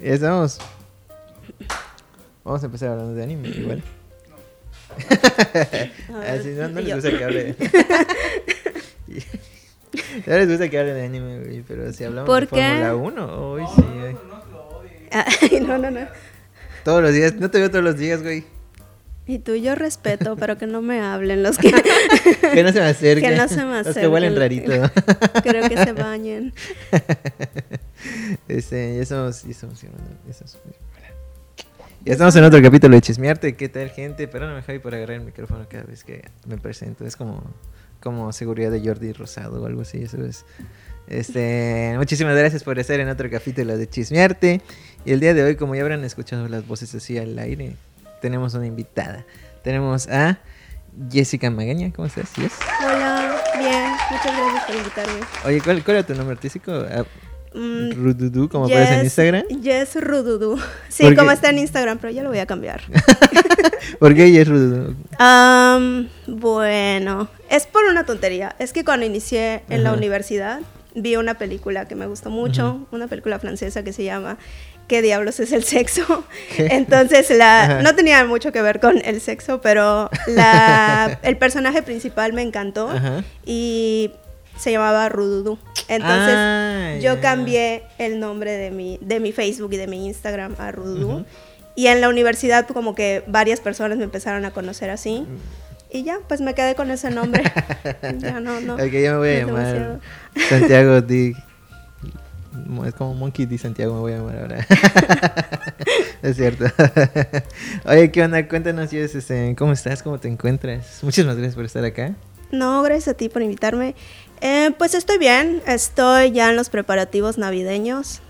Ya estamos. Vamos a empezar hablando de anime, igual. Así, no, no les gusta que hable. no les gusta que hable de anime, güey, pero si hablamos ¿Por de? Fórmula 1, hoy sí. Ay, no, no, no. Todos los días, no te veo todos los días, güey. Y tú yo respeto, pero que no me hablen los que Que no se me acerquen. Que no se me Los que acerquen. huelen rarito. creo que se bañen. Este, ya estamos, ya estamos, ya estamos, ya estamos en otro capítulo de Chismearte. ¿Qué tal, gente? Perdóname, Javi, por agarrar el micrófono cada vez que me presento. Es como, como seguridad de Jordi Rosado o algo así, eso es. Este, muchísimas gracias por estar en otro capítulo de Chismearte. Y el día de hoy, como ya habrán escuchado las voces así al aire, tenemos una invitada. Tenemos a Jessica Magaña. ¿Cómo estás? ¿Yes? Hola, bien, muchas gracias por invitarme. Oye, ¿cuál, cuál era tu nombre artístico? Ah, Mm, Rududu, como aparece en Yes- Instagram. Yes Rududu. Sí, ¿Por como está en Instagram, pero ya lo voy a cambiar. ¿Por qué ella es Rududu? Am, bueno, es por una tontería. Es que cuando inicié en la universidad vi una película que me gustó mucho, una película francesa que se llama ¿Qué diablos es el sexo? ¿Qué? Entonces la no tenía mucho que ver con el sexo, pero la, el personaje principal me encantó Ajá. y se llamaba Rududu. Entonces Ah, yo cambié el nombre de mi, de mi Facebook y de mi Instagram a Rududu. Ujú. Y en la universidad como que varias personas me empezaron a conocer así. Mm. Y ya, pues me quedé con ese nombre. ya no, no. Ok, ya me voy a llamar demasiado. Santiago D. Es como Monkey D. Santiago me voy a llamar ahora. es cierto. Oye, ¿qué onda? Cuéntanos, este, ¿cómo estás? ¿Cómo te encuentras? Muchísimas gracias por estar acá. No, gracias a ti por invitarme. Eh, pues estoy bien, estoy ya en los preparativos navideños.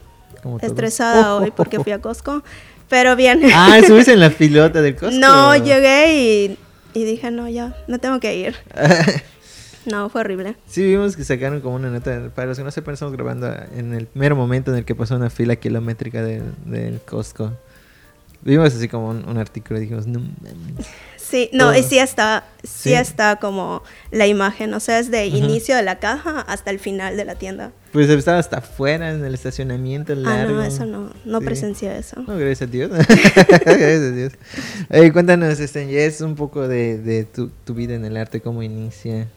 Estresada hoy porque fui a Costco. Pero bien. Ah, estuviste en la pilota del Costco. No, llegué y, y dije, no, ya, me tengo que ir. No, fue horrible. Sí, vimos que sacaron como una nota. Para los que no sepan, estamos grabando en el mero momento en el que pasó una fila kilométrica del, del Costco. Vimos así como un, un artículo y dijimos, no mames. Sí, no, y sí está, sí, Sí. está como la imagen, o sea, es de inicio de la caja hasta el final de la tienda. Pues estaba hasta afuera en el estacionamiento largo. Ah, no, eso no, no Sí. presencié eso. No, gracias a Dios. gracias a Dios. Oye, cuéntanos, este, Jess, un poco de, de tu, tu vida en el arte, cómo inicia.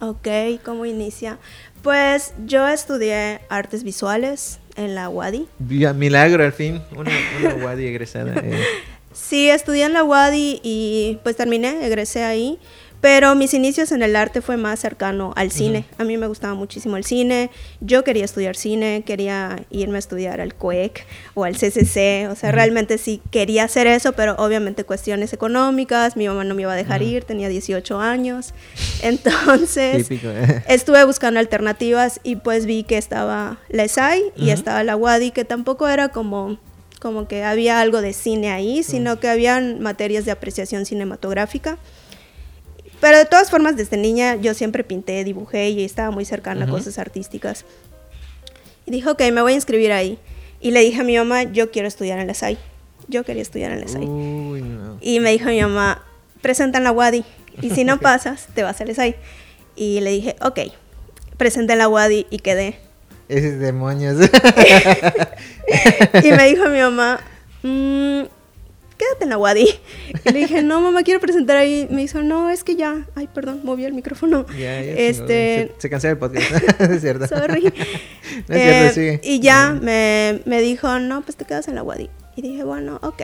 Ok, ¿cómo inicia? Pues yo estudié artes visuales en la UADI. Milagro, al fin. Una, una Wadi egresada. eh. Sí, estudié en la UADI y pues terminé, egresé ahí. Pero mis inicios en el arte fue más cercano al cine. A mí me gustaba muchísimo el cine. Yo quería estudiar cine, quería irme a estudiar al CUEC o al CCC. O sea, realmente sí quería hacer eso, pero obviamente cuestiones económicas. Mi mamá no me iba a dejar ir, tenía 18 años. Entonces, Típico. eh. estuve buscando alternativas y pues vi que estaba la ESAI y estaba la UADI, que tampoco era como, como que había algo de cine ahí, sino que habían materias de apreciación cinematográfica. Pero de todas formas, desde niña yo siempre pinté, dibujé y estaba muy cercana a cosas artísticas. Y dije, ok, me voy a inscribir ahí. Y le dije a mi mamá, yo quiero estudiar en la ESAI. Yo quería estudiar en la ESAI. Uy, no. Y me dijo mi mamá, presenta en la WADI. Y si no pasas, te vas al ESAI. Y le dije, ok. Presenté en la WADI y quedé. Esos demonios. Y me dijo mi mamá, "Mm, quédate en la WADI. Y le dije, no, mamá, quiero presentar ahí. Me dijo, no, es que ya. Ay, perdón, moví el micrófono. Ya, ya, este, Se, se cancela el podcast. es cierto. sorry. No es cierto, Eh, sigue. y ya me, me dijo, no, pues te quedas en la WADI. Y dije, bueno, ok.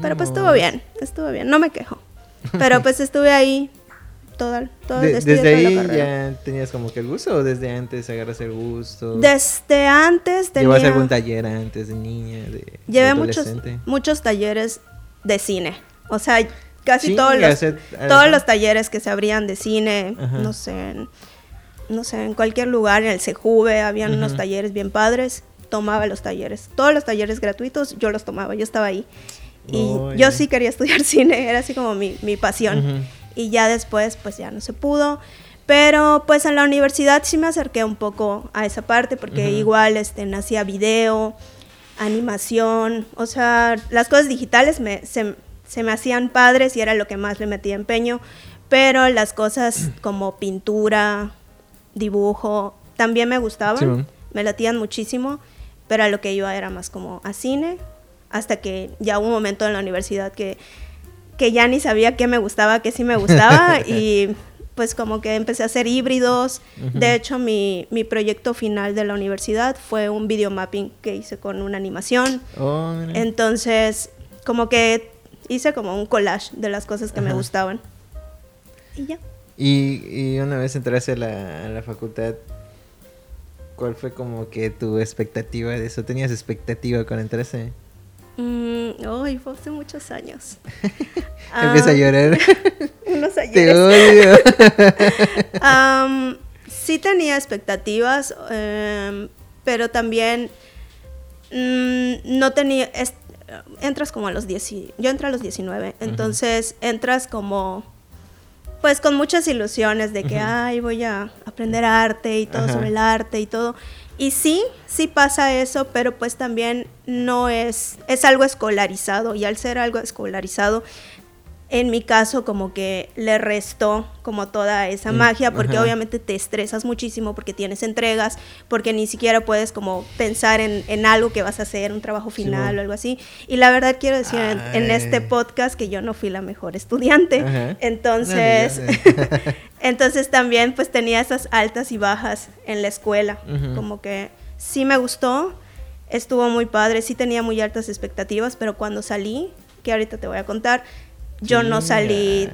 Pero pues estuvo bien, estuvo bien, no me quejo. Pero pues estuve ahí todo, todo el De- estudio, ¿Desde toda ahí carrera. ya tenías como que el gusto o desde antes agarras el gusto? Desde antes tenía... ¿Llevas algún taller antes de niña? De, de Llevé muchos, adolescente? muchos talleres de cine. O sea, casi Sí, todos, los, hacer- todos ajá. los talleres que se abrían de cine, Ajá. no sé, en, no sé, en cualquier lugar, en el CEJUVE, habían unos Ujú. talleres bien padres, tomaba los talleres. Todos los talleres gratuitos yo los tomaba, yo estaba ahí. Y Oh, yo sí quería estudiar cine, era así como mi, mi pasión. Y ya después, pues ya no se pudo. Pero pues en la universidad sí me acerqué un poco a esa parte porque igual este, nacía video, animación, o sea, las cosas digitales me, se, se me hacían padres y era lo que más le metía empeño, pero las cosas como pintura, dibujo, también me gustaban, Simón. me latían muchísimo, pero a lo que iba era más como a cine, hasta que ya hubo un momento en la universidad que, que ya ni sabía qué me gustaba, qué sí me gustaba, y pues como que empecé a hacer híbridos. De hecho, mi, mi, proyecto final de la universidad fue un video mapping que hice con una animación. Oh, Entonces, como que hice como un collage de las cosas que me gustaban. Y ya. Y, y, una vez entraste a la, a la facultad, ¿cuál fue como que tu expectativa de eso? ¿Tenías expectativa cuando entraste? Mm, ay, fue hace muchos años. Empieza a llorar. Unos ayeres. Te odio. um, sí tenía expectativas, um, pero también um, no tenía... Entras como a los 10... Yo entré a los 19, entonces entras como... Pues con muchas ilusiones de que, ay, voy a aprender arte y todo sobre el arte y todo. Y sí, sí pasa eso, pero pues también no es, es algo escolarizado y al ser algo escolarizado, en mi caso como que le restó como toda esa Mm, magia porque ajá. obviamente te estresas muchísimo porque tienes entregas, porque ni siquiera puedes como pensar en, en algo que vas a hacer, un trabajo final o algo así. Y la verdad quiero decir en, este podcast que yo no fui la mejor estudiante. Ajá. Entonces, sé. entonces también pues tenía esas altas y bajas en la escuela. Como que sí me gustó, estuvo muy padre, sí tenía muy altas expectativas, pero cuando salí, que ahorita te voy a contar, yo no salí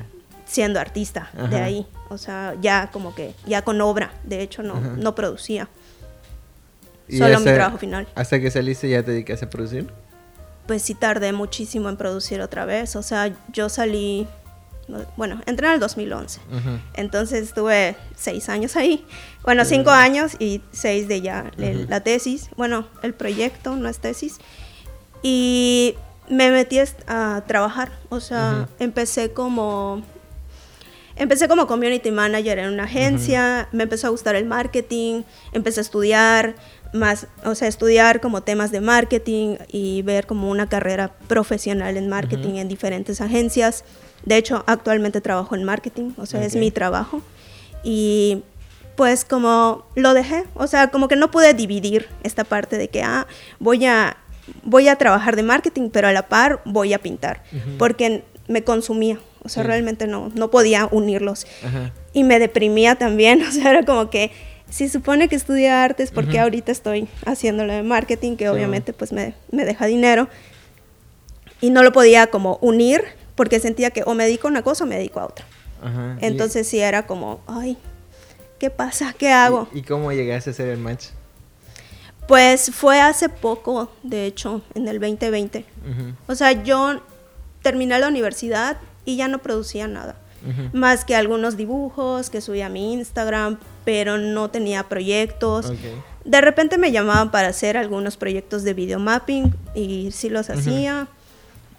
siendo artista de Ajá. ahí. O sea, ya como que, ya con obra, de hecho no, Ajá. no producía. Y Solo mi trabajo final. ¿Hasta que saliste ya te dedicaste a producir? Pues sí tardé muchísimo en producir otra vez. O sea, yo salí, bueno, entré en el 2011. Ujú. Entonces estuve seis años ahí. Bueno, cinco años y seis de ya el- la tesis. Bueno, el proyecto, no es tesis. Y me metí a trabajar. O sea, Ujú. empecé como... Empecé como community manager en una agencia, me empezó a gustar el marketing, empecé a estudiar más, o sea, estudiar como temas de marketing y ver como una carrera profesional en marketing en diferentes agencias. De hecho, actualmente trabajo en marketing, o sea, es mi trabajo. Y pues como lo dejé, o sea, como que no pude dividir esta parte de que, ah, voy a, voy a trabajar de marketing, pero a la par voy a pintar, porque me consumía, o sea, Sí. realmente no, no podía unirlos. Ajá. Y me deprimía también, o sea, era como que, si supone que estudié artes, porque Ujú. ahorita estoy haciéndolo de marketing, que Sí. obviamente pues me, me deja dinero, y no lo podía como unir, porque sentía que o me dedico a una cosa o me dedico a otra. Ajá. Y- Entonces sí era como, ay, ¿qué pasa? ¿Qué hago? ¿Y, y cómo llegaste a hacer el match? Pues fue hace poco, de hecho, en el 2020. Ujú, O sea, yo terminé la universidad y ya no producía nada. Más que algunos dibujos que subía a mi Instagram, pero no tenía proyectos. De repente me llamaban para hacer algunos proyectos de videomapping y sí los hacía,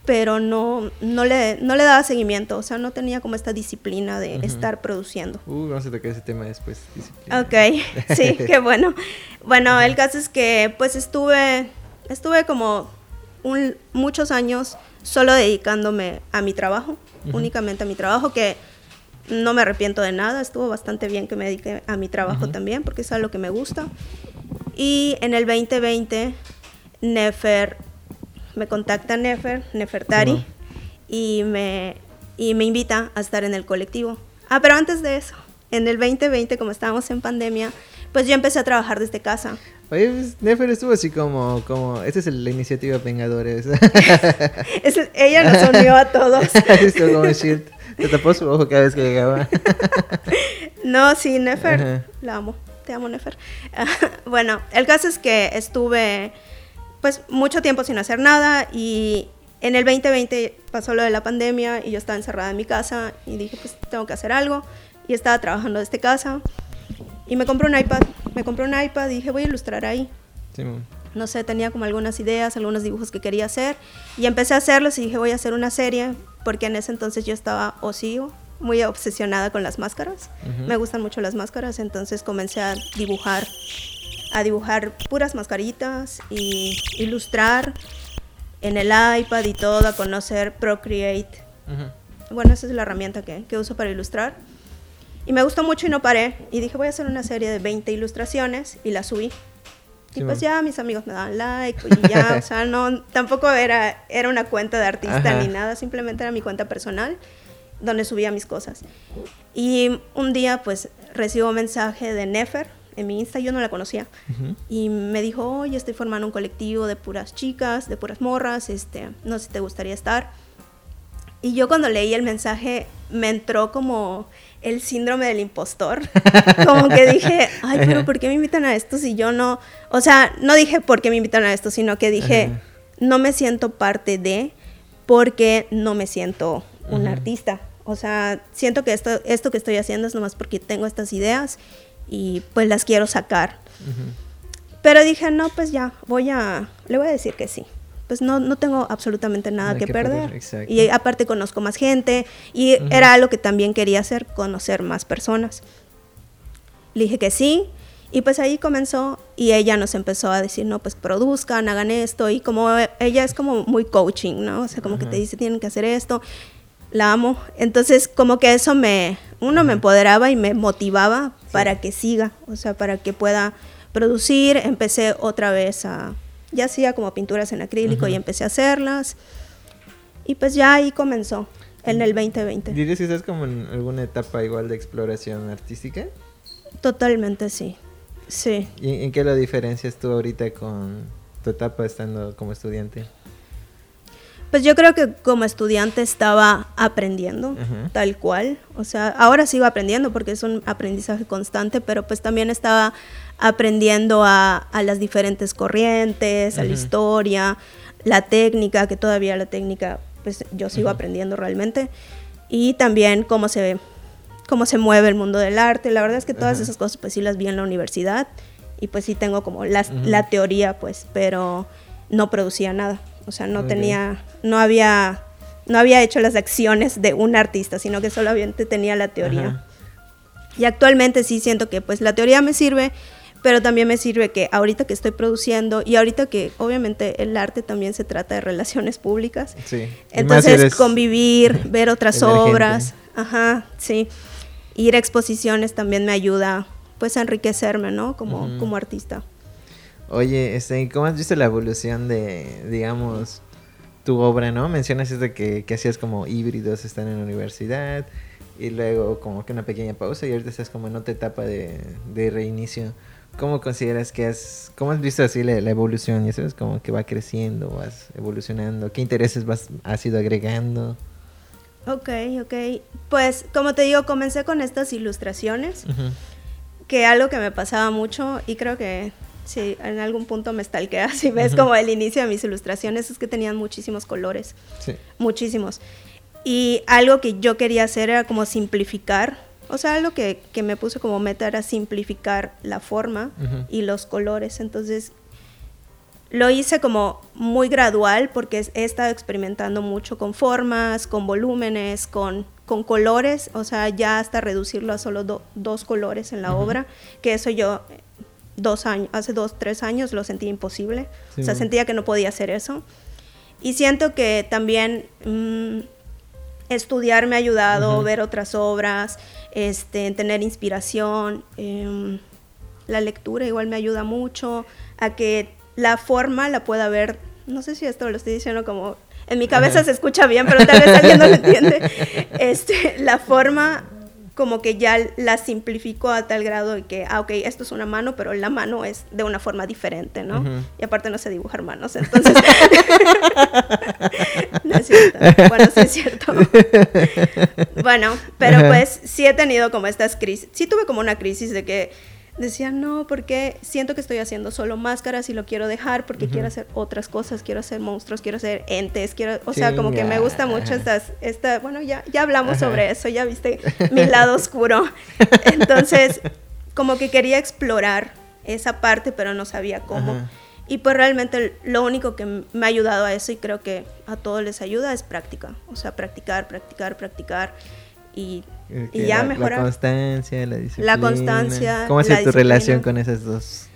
pero no, no, le, no le daba seguimiento, o sea, no tenía como esta disciplina de estar produciendo. Uh, vamos a tocar ese tema después. disciplina. Ok, sí, qué bueno. Bueno, el caso es que pues estuve, estuve como un- muchos años solo dedicándome a mi trabajo, Ujú. únicamente a mi trabajo, que no me arrepiento de nada, estuvo bastante bien que me dedique a mi trabajo Ujú. también, porque es algo que me gusta. Y en el 2020, Nefer, me contacta Nefer, Nefertari, Simón. y me, y me invita a estar en el colectivo. Ah, pero antes de eso, en el 2020, como estábamos en pandemia, pues yo empecé a trabajar desde casa. Oye, pues, Nefer estuvo así como, como, esta es la iniciativa Vengadores. Es- ella nos unió a todos. estuvo como Shield. Te tapó su ojo cada vez que llegaba. No, sí, Nefer, Ajá. la amo, te amo Nefer. bueno, el caso es que estuve pues mucho tiempo sin hacer nada y en el 2020 pasó lo de la pandemia y yo estaba encerrada en mi casa y dije pues tengo que hacer algo y estaba trabajando desde casa y me compré un iPad, me compré un iPad y dije voy a ilustrar ahí. No sé, tenía como algunas ideas, algunos dibujos que quería hacer y empecé a hacerlos y dije voy a hacer una serie porque en ese entonces yo estaba o sigo muy obsesionada con las máscaras. Me gustan mucho las máscaras, entonces comencé a dibujar, a dibujar puras mascaritas y ilustrar en el iPad y todo, a conocer Procreate. Ujú. Bueno, esa es la herramienta que, que uso para ilustrar. Y me gustó mucho y no paré. Y dije, voy a hacer una serie de 20 ilustraciones y la subí. Y pues ya mis amigos me daban like y ya, o sea, no, tampoco era, era una cuenta de artista ni nada, simplemente era mi cuenta personal donde subía mis cosas. Y un día pues recibo un mensaje de Nefer en mi Insta, yo no la conocía, y me dijo, oye, estoy formando un colectivo de puras chicas, de puras morras, este, no sé si te gustaría estar. Y yo cuando leí el mensaje me entró como el síndrome del impostor. Como que dije, ay, pero ¿por qué me invitan a esto si yo no... O sea, no dije por qué me invitan a esto, sino que dije, no me siento parte de porque no me siento un artista. O sea, siento que esto, esto que estoy haciendo es nomás porque tengo estas ideas y pues las quiero sacar. Pero dije, no, pues ya, voy a, le voy a decir que sí. Pues no, no tengo absolutamente nada que, perder. y aparte conozco más gente y era algo que también quería hacer, conocer más personas. Le dije que sí y pues ahí comenzó y ella nos empezó a decir, no, pues produzcan, hagan esto y como ella es como muy coaching, ¿no? O sea, como que te dice, tienen que hacer esto la amo. Entonces, como que eso me, uno me empoderaba y me motivaba para que siga, o sea, para que pueda producir. Empecé otra vez a, ya hacía como pinturas en acrílico y empecé a hacerlas. Y pues ya ahí comenzó, en el 2020. ¿Dirías que estás como en alguna etapa igual de exploración artística? Totalmente sí, sí. ¿Y en qué lo diferencias tú ahorita con tu etapa estando como estudiante? Pues yo creo que como estudiante estaba aprendiendo, tal cual. O sea, ahora sigo aprendiendo porque es un aprendizaje constante, pero pues también estaba aprendiendo a, las diferentes corrientes, a la historia, la técnica, que todavía la técnica, pues yo sigo aprendiendo realmente. Y también cómo se, cómo se mueve el mundo del arte. La verdad es que todas esas cosas pues sí las vi en la universidad y pues sí tengo como la teoría, pues, pero no producía nada. O sea, no tenía, no había, no había hecho las acciones de un artista, sino que solamente tenía la teoría. Y actualmente sí siento que pues la teoría me sirve, pero también me sirve que ahorita que estoy produciendo y ahorita que obviamente el arte también se trata de relaciones públicas. Sí. Entonces convivir, ver otras obras, ajá, sí. Ir a exposiciones también me ayuda pues a enriquecerme, ¿no? Como, como artista. Oye, este, ¿cómo has visto la evolución de, digamos, tu obra, no? Mencionas esto que, que hacías como híbridos, están en la universidad, y luego como que una pequeña pausa, y ahorita estás como en otra etapa de, de reinicio. ¿Cómo consideras que has, cómo has visto así la, evolución? Y eso es como que va creciendo, vas evolucionando. ¿Qué intereses vas, has ido agregando? Ok, ok. Pues como te digo, comencé con estas ilustraciones, que algo que me pasaba mucho y creo que Sí, en algún punto me stalkeas y ves como el inicio de mis ilustraciones, es que tenían muchísimos colores. Sí. Muchísimos. Y algo que yo quería hacer era como simplificar. O sea, algo que, que me puse como meta era simplificar la forma y los colores. Entonces, lo hice como muy gradual porque he estado experimentando mucho con formas, con volúmenes, con, con colores, o sea, ya hasta reducirlo a solo dos colores en la obra, que eso yo dos años, hace dos, tres años lo sentí imposible. o sea, sentía que no podía hacer eso. Y siento que también mm, estudiar me ha ayudado, ver otras obras, este, tener inspiración. Em, la lectura igual me ayuda mucho a que la forma la pueda ver. No sé si esto lo estoy diciendo como en mi cabeza se escucha bien, pero tal vez alguien no lo entiende. Este, la forma como que ya la simplificó a tal grado de que, ah, ok, esto es una mano, pero la mano es de una forma diferente, ¿no? Y aparte no sé dibujar manos, entonces... no es cierto. Bueno, sí es cierto. bueno, pero pues sí he tenido como estas crisis, sí tuve como una crisis de que decía, no, porque siento que estoy haciendo solo máscaras y lo quiero dejar porque quiero hacer otras cosas, quiero hacer monstruos, quiero hacer entes, quiero, o sea, como que me gusta mucho estas, esta, bueno, ya, ya hablamos sobre eso, ya viste mi lado oscuro. Entonces, como que quería explorar esa parte, pero no sabía cómo. Y pues realmente lo único que me ha ayudado a eso y creo que a todos les ayuda es práctica. O sea, practicar, practicar, practicar y y ya la, La constancia, la disciplina. La constancia. ¿Cómo es tu relación con esas dos?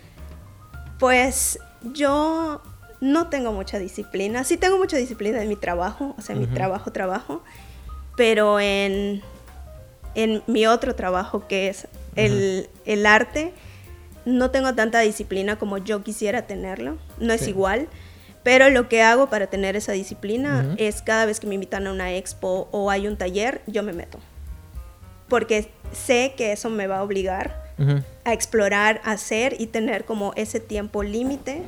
Pues yo no tengo mucha disciplina. Sí tengo mucha disciplina en mi trabajo, o sea, en mi trabajo, trabajo. Pero en, en mi otro trabajo, que es el, el arte, no tengo tanta disciplina como yo quisiera tenerlo, no es igual, pero lo que hago para tener esa disciplina es cada vez que me invitan a una expo o hay un taller, yo me meto. Porque sé que eso me va a obligar Ujú. a explorar, a hacer y tener como ese tiempo límite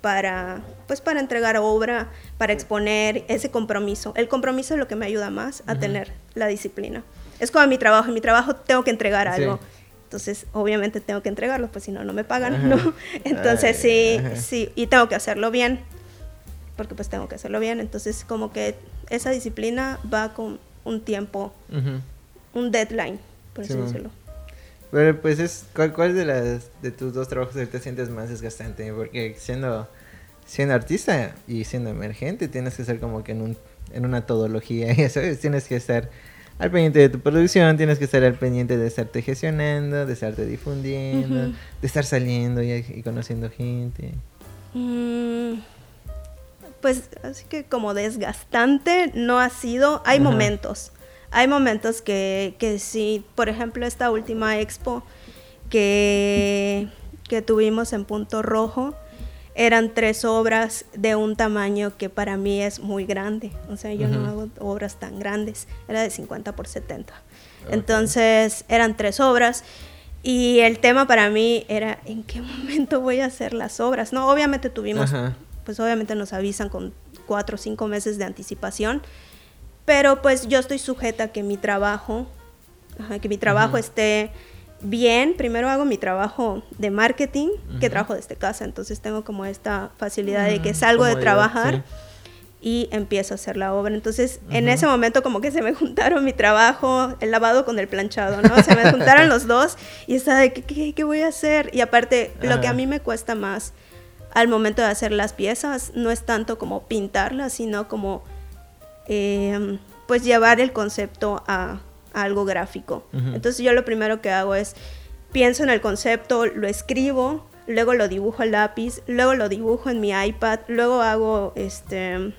para pues para entregar obra, para exponer ese compromiso. El compromiso es lo que me ayuda más a Ujú. tener la disciplina. Es como mi trabajo, en mi trabajo tengo que entregar Sí. algo. Entonces, obviamente tengo que entregarlo, pues si no no me pagan, Ajá. ¿no? Entonces, Ay, sí, ajá. sí, y tengo que hacerlo bien. Porque pues tengo que hacerlo bien, entonces como que esa disciplina va con un tiempo, Ujú. Un deadline, por Sí, así decirlo. Pero pues es, ¿cuál, cuál de las de tus dos trabajos te sientes más desgastante? Porque siendo, siendo artista y siendo emergente tienes que estar como que en, un, en una todología, ya sabes, tienes que estar al pendiente de tu producción, tienes que estar al pendiente de estarte gestionando, de estarte difundiendo, de estar saliendo y, y conociendo gente. Mm, Pues así que como desgastante no ha sido, hay momentos, hay momentos que, que sí, por ejemplo esta última expo que, que tuvimos en Punto Rojo, eran tres obras de un tamaño que para mí es muy grande, o sea, yo no hago obras tan grandes, era de 50 por 70. Ok. Entonces eran tres obras y el tema para mí era en qué momento voy a hacer las obras. No, obviamente tuvimos, pues obviamente nos avisan con cuatro o cinco meses de anticipación, pero pues yo estoy sujeta a que mi trabajo, ajá, que mi trabajo esté bien. Primero hago mi trabajo de marketing, que Ujú. trabajo desde casa, entonces tengo como esta facilidad de que Mm, salgo de trabajar sí. y empiezo a hacer la obra. Entonces, en ese momento como que se me juntaron mi trabajo, el lavado con el planchado, ¿no? Se me juntaron los dos y estaba de, ¿qué, qué, qué voy a hacer? Y aparte, lo que a mí me cuesta más al momento de hacer las piezas no es tanto como pintarlas, sino como eh, pues llevar el concepto a, a algo gráfico. Entonces yo lo primero que hago es pienso en el concepto, lo escribo, luego lo dibujo a lápiz, luego lo dibujo en mi iPad, luego hago este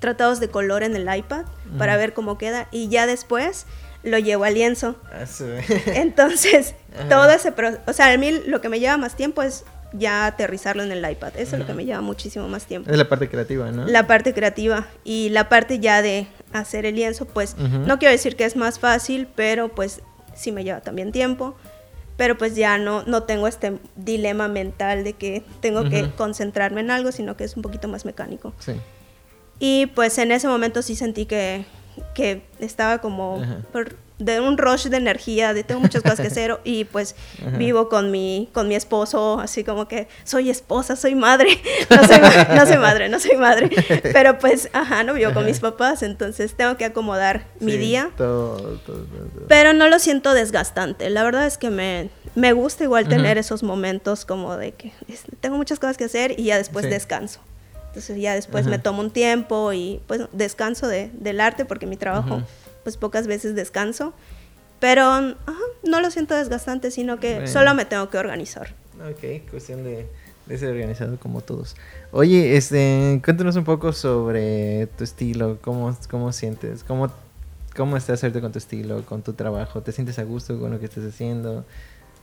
tratados de color en el iPad para ver cómo queda y ya después lo llevo al lienzo. Ah, Entonces, Ajá. todo ese proceso, o sea, a mí lo que me lleva más tiempo es ya aterrizarlo en el iPad. Eso es lo que me lleva muchísimo más tiempo. es la parte creativa, ¿no? La parte creativa y la parte ya de hacer el lienzo, pues no quiero decir que es más fácil, pero pues sí me lleva también tiempo. Pero pues ya no, no tengo este dilema mental de que tengo que concentrarme en algo, sino que es un poquito más mecánico. Sí. Y pues en ese momento sí sentí que, que estaba como por- de un rush de energía, de tengo muchas cosas que hacer y pues Ajá. vivo con mi, con mi esposo, así como que soy esposa, soy madre, no soy, ma- no soy madre, no soy madre, pero pues, ajá, no vivo con mis papás, entonces tengo que acomodar mi día. Todo, todo, todo, todo. Pero no lo siento desgastante. La verdad es que me, me gusta igual tener esos momentos como de que es- tengo muchas cosas que hacer y ya después Sí. descanso. Entonces ya después Ajá. me tomo un tiempo y pues descanso de, del arte porque mi trabajo. Pues pocas veces descanso. Pero ajá, no lo siento desgastante, sino que Bueno. solo me tengo que organizar. Ok, cuestión de, de ser organizado como todos. Oye, este, cuéntanos un poco sobre tu estilo, cómo, cómo sientes, cómo, cómo estás ahorita con tu estilo, con tu trabajo, ¿te sientes a gusto con lo que estás haciendo?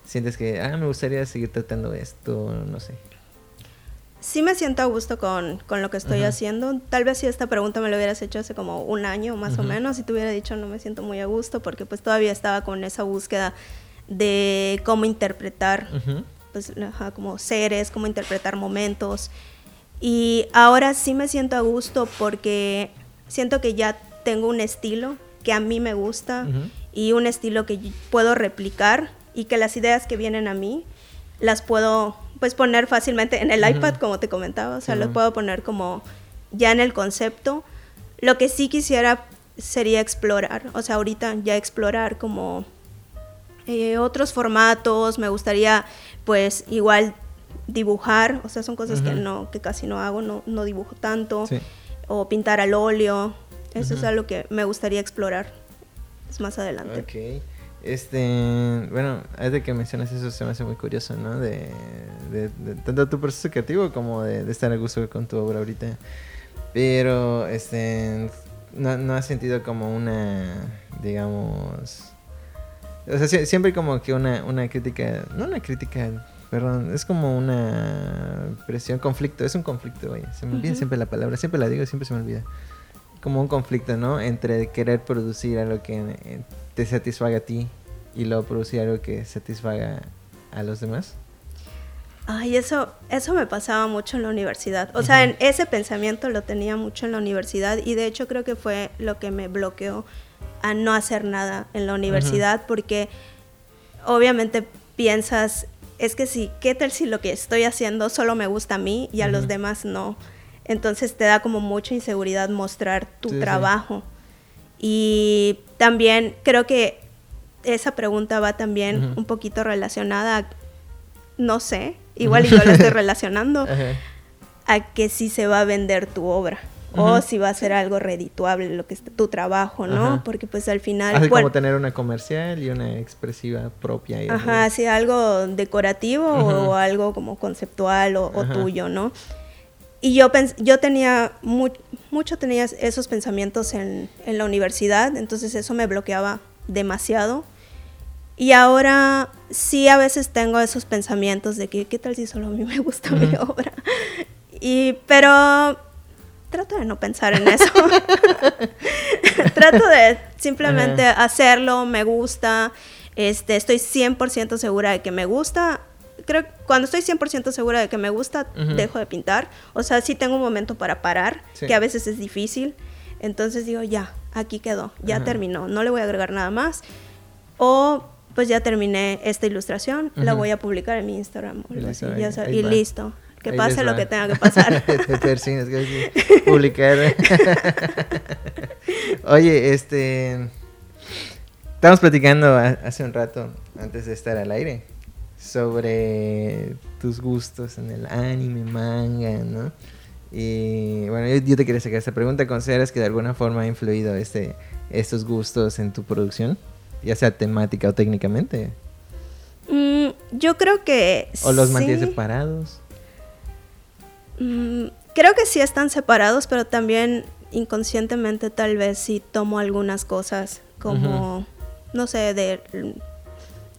¿Sientes que, ah, me gustaría seguir tratando esto, no sé? Sí me siento a gusto con, con lo que estoy haciendo. Tal vez si esta pregunta me lo hubieras hecho hace como un año más o menos y te hubiera dicho no me siento muy a gusto porque pues todavía estaba con esa búsqueda de cómo interpretar pues ajá, como seres, cómo interpretar momentos. Y ahora sí me siento a gusto porque siento que ya tengo un estilo que a mí me gusta y un estilo que puedo replicar y que las ideas que vienen a mí las puedo pues poner fácilmente en el Ujú. iPad como te comentaba, o sea, Sí, lo ma'am. puedo poner como ya en el concepto. Lo que sí quisiera sería explorar, o sea, ahorita ya explorar como eh, otros formatos, me gustaría pues igual dibujar, o sea, son cosas que Ujú. no que casi no hago, no, no dibujo tanto, Sí. o pintar al óleo, eso es algo que me gustaría explorar es más adelante. Ok. Este, bueno, de que mencionas eso se me hace muy curioso, ¿no? De, de- de tanto tu proceso creativo como de, de estar a gusto con tu obra ahorita. Pero, este, no, no has sentido como una, digamos, o sea, sie- siempre como que una, una crítica, no una crítica perdón, es como una presión, conflicto, es un conflicto, oye, se me olvida siempre la palabra, siempre la digo, siempre se me olvida. Como un conflicto, ¿no? Entre querer producir algo que eh, te satisfaga a ti y luego producir algo que satisfaga a los demás. Ay, eso, eso me pasaba mucho en la universidad. O sea, en ese pensamiento lo tenía mucho en la universidad y de hecho creo que fue lo que me bloqueó a no hacer nada en la universidad porque obviamente piensas, es que sí, ¿qué tal si lo que estoy haciendo solo me gusta a mí y a los demás no? Entonces te da como mucha inseguridad mostrar tu Sí, sí. trabajo. Y también creo que esa pregunta va también un poquito relacionada a, no sé, igual yo la estoy relacionando, a que si se va a vender tu obra. O si va a ser algo redituable lo que es tu trabajo, ¿no? Porque pues al final... Así bueno, como tener una comercial y una expresiva propia. y Ajá, así. sí, algo decorativo o algo como conceptual o, tuyo, ¿no? Y yo, pens- yo tenía, mu- mucho tenía esos pensamientos en, en la universidad, entonces eso me bloqueaba demasiado. Y ahora sí a veces tengo esos pensamientos de que, ¿qué tal si solo a mí me gusta mi Ujú. obra? Y, pero trato de no pensar en eso. trato de simplemente Ajá. hacerlo, me gusta, este, estoy 100% segura de que me gusta. Creo cuando estoy 100% segura de que me gusta, Ujú. dejo de pintar. O sea, sí tengo un momento para parar, Sí. que a veces es difícil. Entonces digo, ya, aquí quedó, ya Ajá. terminó, no le voy a agregar nada más. O pues ya terminé esta ilustración, la Ujú. voy a publicar en mi Instagram o algo así, ya sabes, ahí y va. listo. Que Ahí pase lo que tenga que pasar. Te persigues, que sí, publicar. Oye, este. Estábamos platicando ha- hace un rato, antes de estar al aire, sobre tus gustos en el anime, manga, ¿no? Y bueno, yo, yo te quería sacar esta pregunta. ¿Consideras que de alguna forma ha influido este, estos gustos en tu producción? Ya sea temática o técnicamente. Mm, yo creo que ¿O los mantienes sí. separados? Mm, creo que sí están separados, pero también inconscientemente tal vez sí tomo algunas cosas como, no sé, de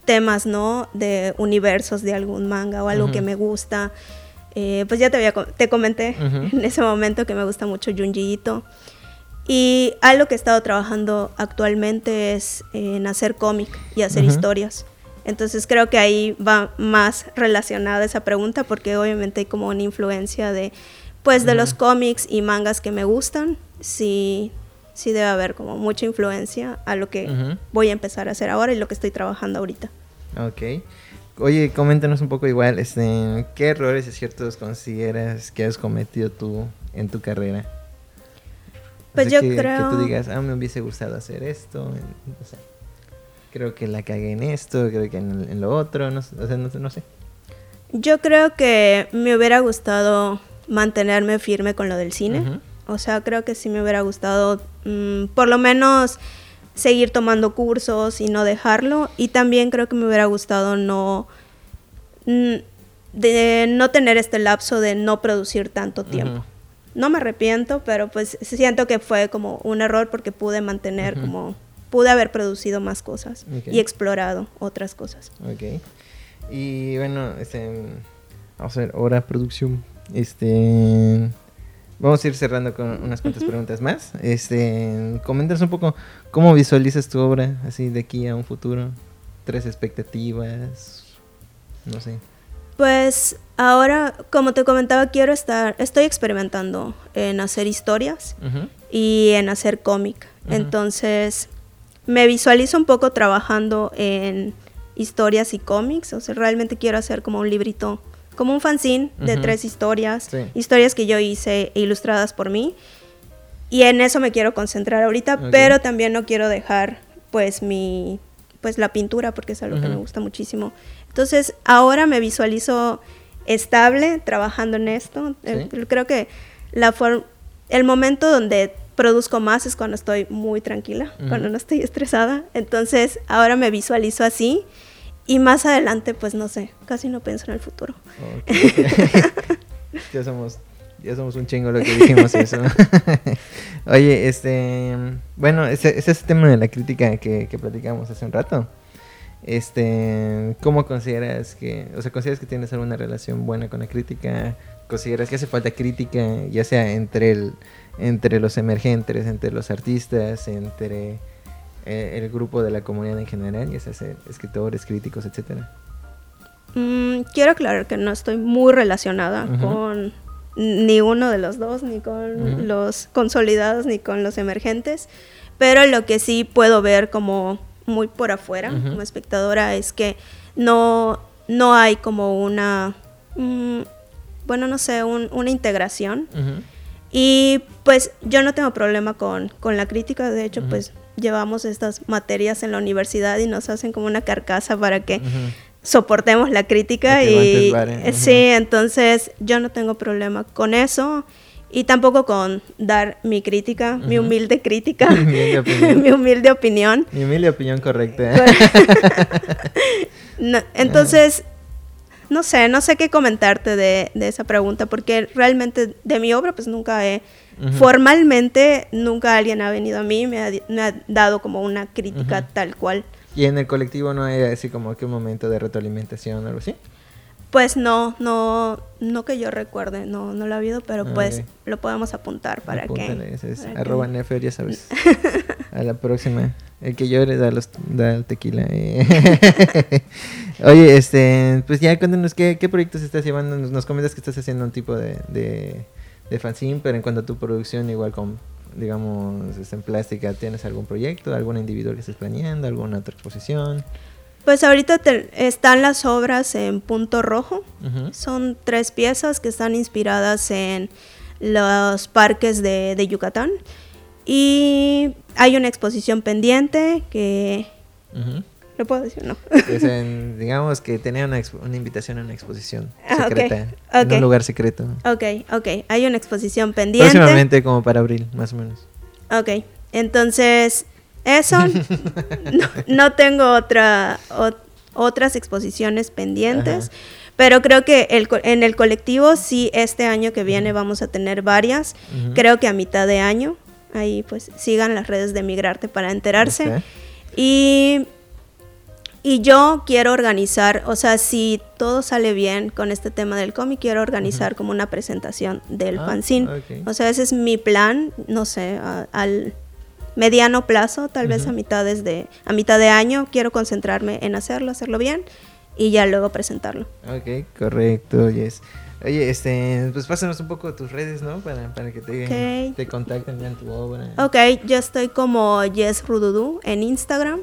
temas, ¿no? De universos de algún manga o algo Ujú. que me gusta. Eh, pues ya te, había, te comenté Ujú. en ese momento que me gusta mucho Junji Ito. Y algo que he estado trabajando actualmente es en hacer cómic y hacer Ujú. historias. Entonces creo que ahí va más relacionada esa pregunta porque obviamente hay como una influencia de pues de los Ujú. cómics y mangas que me gustan. Sí, sí debe haber como mucha influencia a lo que voy a empezar a hacer ahora y lo que estoy trabajando ahorita. Ok. Oye, coméntanos un poco igual, este, ¿qué errores ciertos consideras que has cometido tú en tu carrera? Pues yo que, creo- Que tú digas, ah, me hubiese gustado hacer esto, no sé. Creo que la cagué en esto, creo que en, en lo otro, no, sé, o sea, no, sé- no sé. Yo creo que me hubiera gustado mantenerme firme con lo del cine. O sea, creo que sí me hubiera gustado mm, por lo menos seguir tomando cursos y no dejarlo. Y también creo que me hubiera gustado no, de no tener este lapso de no producir tanto tiempo. No me arrepiento, pero pues siento que fue como un error porque pude mantener como, pude haber producido más cosas y explorado otras cosas. Ok. Y bueno, este, vamos a ver, ahora producción. Este, vamos a ir cerrando con unas cuantas preguntas más. Este, coméntanos un poco cómo visualizas tu obra, así de aquí a un futuro. Tres expectativas, no sé. Pues ahora, como te comentaba, quiero estar, estoy experimentando en hacer historias y en hacer cómic. Entonces, me visualizo un poco trabajando en historias y cómics. O sea, realmente quiero hacer como un librito, como un fanzine de Ujú. tres historias, Sí. historias que yo hice e ilustradas por mí. Y en eso me quiero concentrar ahorita, Ok. pero también no quiero dejar pues mi pues la pintura porque es algo que Ujú. me gusta muchísimo. Entonces, ahora me visualizo estable trabajando en esto. Eh, Sí. Creo que la el momento donde produzco más es cuando estoy muy tranquila, Ujú. cuando no estoy estresada. Entonces, ahora me visualizo así y más adelante, pues no sé, casi no pienso en el futuro. Ya somos ya somos un chingo lo que dijimos eso. Oye, este, bueno, ese, ese es el tema de la crítica que, que platicamos hace un rato. Este, ¿cómo consideras que, o sea, consideras que tienes alguna relación buena con la crítica? ¿Consideras que hace falta crítica, ya sea entre el, entre los emergentes, entre los artistas, entre eh, el grupo de la comunidad en general, ya sea escritores, críticos, etcétera? Mm, quiero aclarar que no estoy muy relacionada con ni uno de los dos, ni con los consolidados, ni con los emergentes, pero lo que sí puedo ver como muy por afuera, como espectadora, es que no, no hay como una, mm, bueno, no sé, una integración. Y pues yo no tengo problema con, con la crítica, de hecho, pues llevamos estas materias en la universidad y nos hacen como una carcasa para que soportemos la crítica y sí, entonces yo no tengo problema con eso y tampoco con dar mi crítica, mi humilde crítica, mi humilde opinión. mi humilde opinión. correcta. entonces, no sé, no sé qué comentarte de, esa pregunta, porque realmente de mi obra pues nunca he, formalmente nunca alguien ha venido a mí, me ha, me ha dado como una crítica tal cual. ¿Y en el colectivo no hay así como que un momento de retroalimentación o algo así? Pues no, no, no que yo recuerde, no, no lo ha habido, pero ah, pues lo podemos apuntar para que... Es, arroba Nefer, ya sabes. a la próxima. El que llore da, los, da el tequila. Eh. Oye, este, pues ya cuéntanos qué, qué proyectos estás llevando. Nos, comentas que estás haciendo un tipo de, de, de fanzine, pero en cuanto a tu producción, igual con digamos, en plástica, ¿tienes algún proyecto, algún individual que estés planeando, alguna otra exposición? Pues ahorita están las obras en punto rojo. Son tres piezas que están inspiradas en los parques de, Yucatán. Y hay una exposición pendiente que... ¿Lo puedo decir? No. Digamos que tenía una, invitación a una exposición ah, secreta. En un lugar secreto. Ok, ok. Hay una exposición pendiente. Próximamente como para abril, más o menos. Ok. Entonces, eso. no, tengo otra, otras exposiciones pendientes. Pero creo que el, en el colectivo sí, este año que viene vamos a tener varias. Creo que a mitad de año. Ahí pues sigan las redes de Migrarte para enterarse. Y y yo quiero organizar, o sea, si todo sale bien con este tema del cómic, quiero organizar como una presentación del ah, fanzine. O sea, ese es mi plan, no sé, al mediano plazo, tal vez a mitad de, a mitad de año, quiero concentrarme en hacerlo, hacerlo bien y ya luego presentarlo. Ok, correcto, yes. Oye, este, pues pásanos un poco tus redes, ¿no? Para, para que te, te contacten en tu obra. Ok, yo estoy como Yes Rududu en Instagram.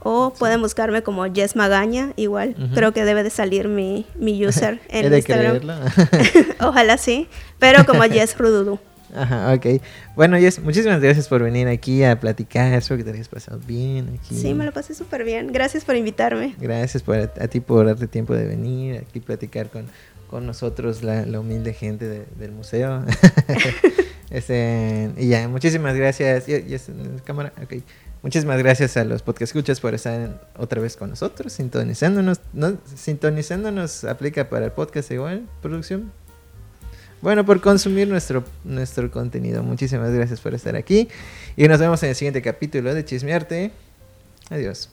O pueden buscarme como Jess Magaña, igual. Creo que debe de salir mi, mi user en Instagram. Ojalá sí. Pero como Jess Rududu. Ajá, ok. Bueno, Jess, muchísimas gracias por venir aquí a platicar. Espero que te hayas pasado bien aquí. Sí, me lo pasé súper bien. Gracias por invitarme. Gracias por, a, ti por darte tiempo de venir aquí a platicar con, con nosotros, la, la humilde gente del museo. este, y ya, muchísimas gracias. Yes, cámara, ok. Muchísimas gracias a los podcast escuchas por estar otra vez con nosotros, sintonizándonos. ¿no? Sintonizándonos aplica para el podcast igual, producción. Bueno, por consumir nuestro, nuestro contenido. Muchísimas gracias por estar aquí. Y nos vemos en el siguiente capítulo de Chismearte. Adiós.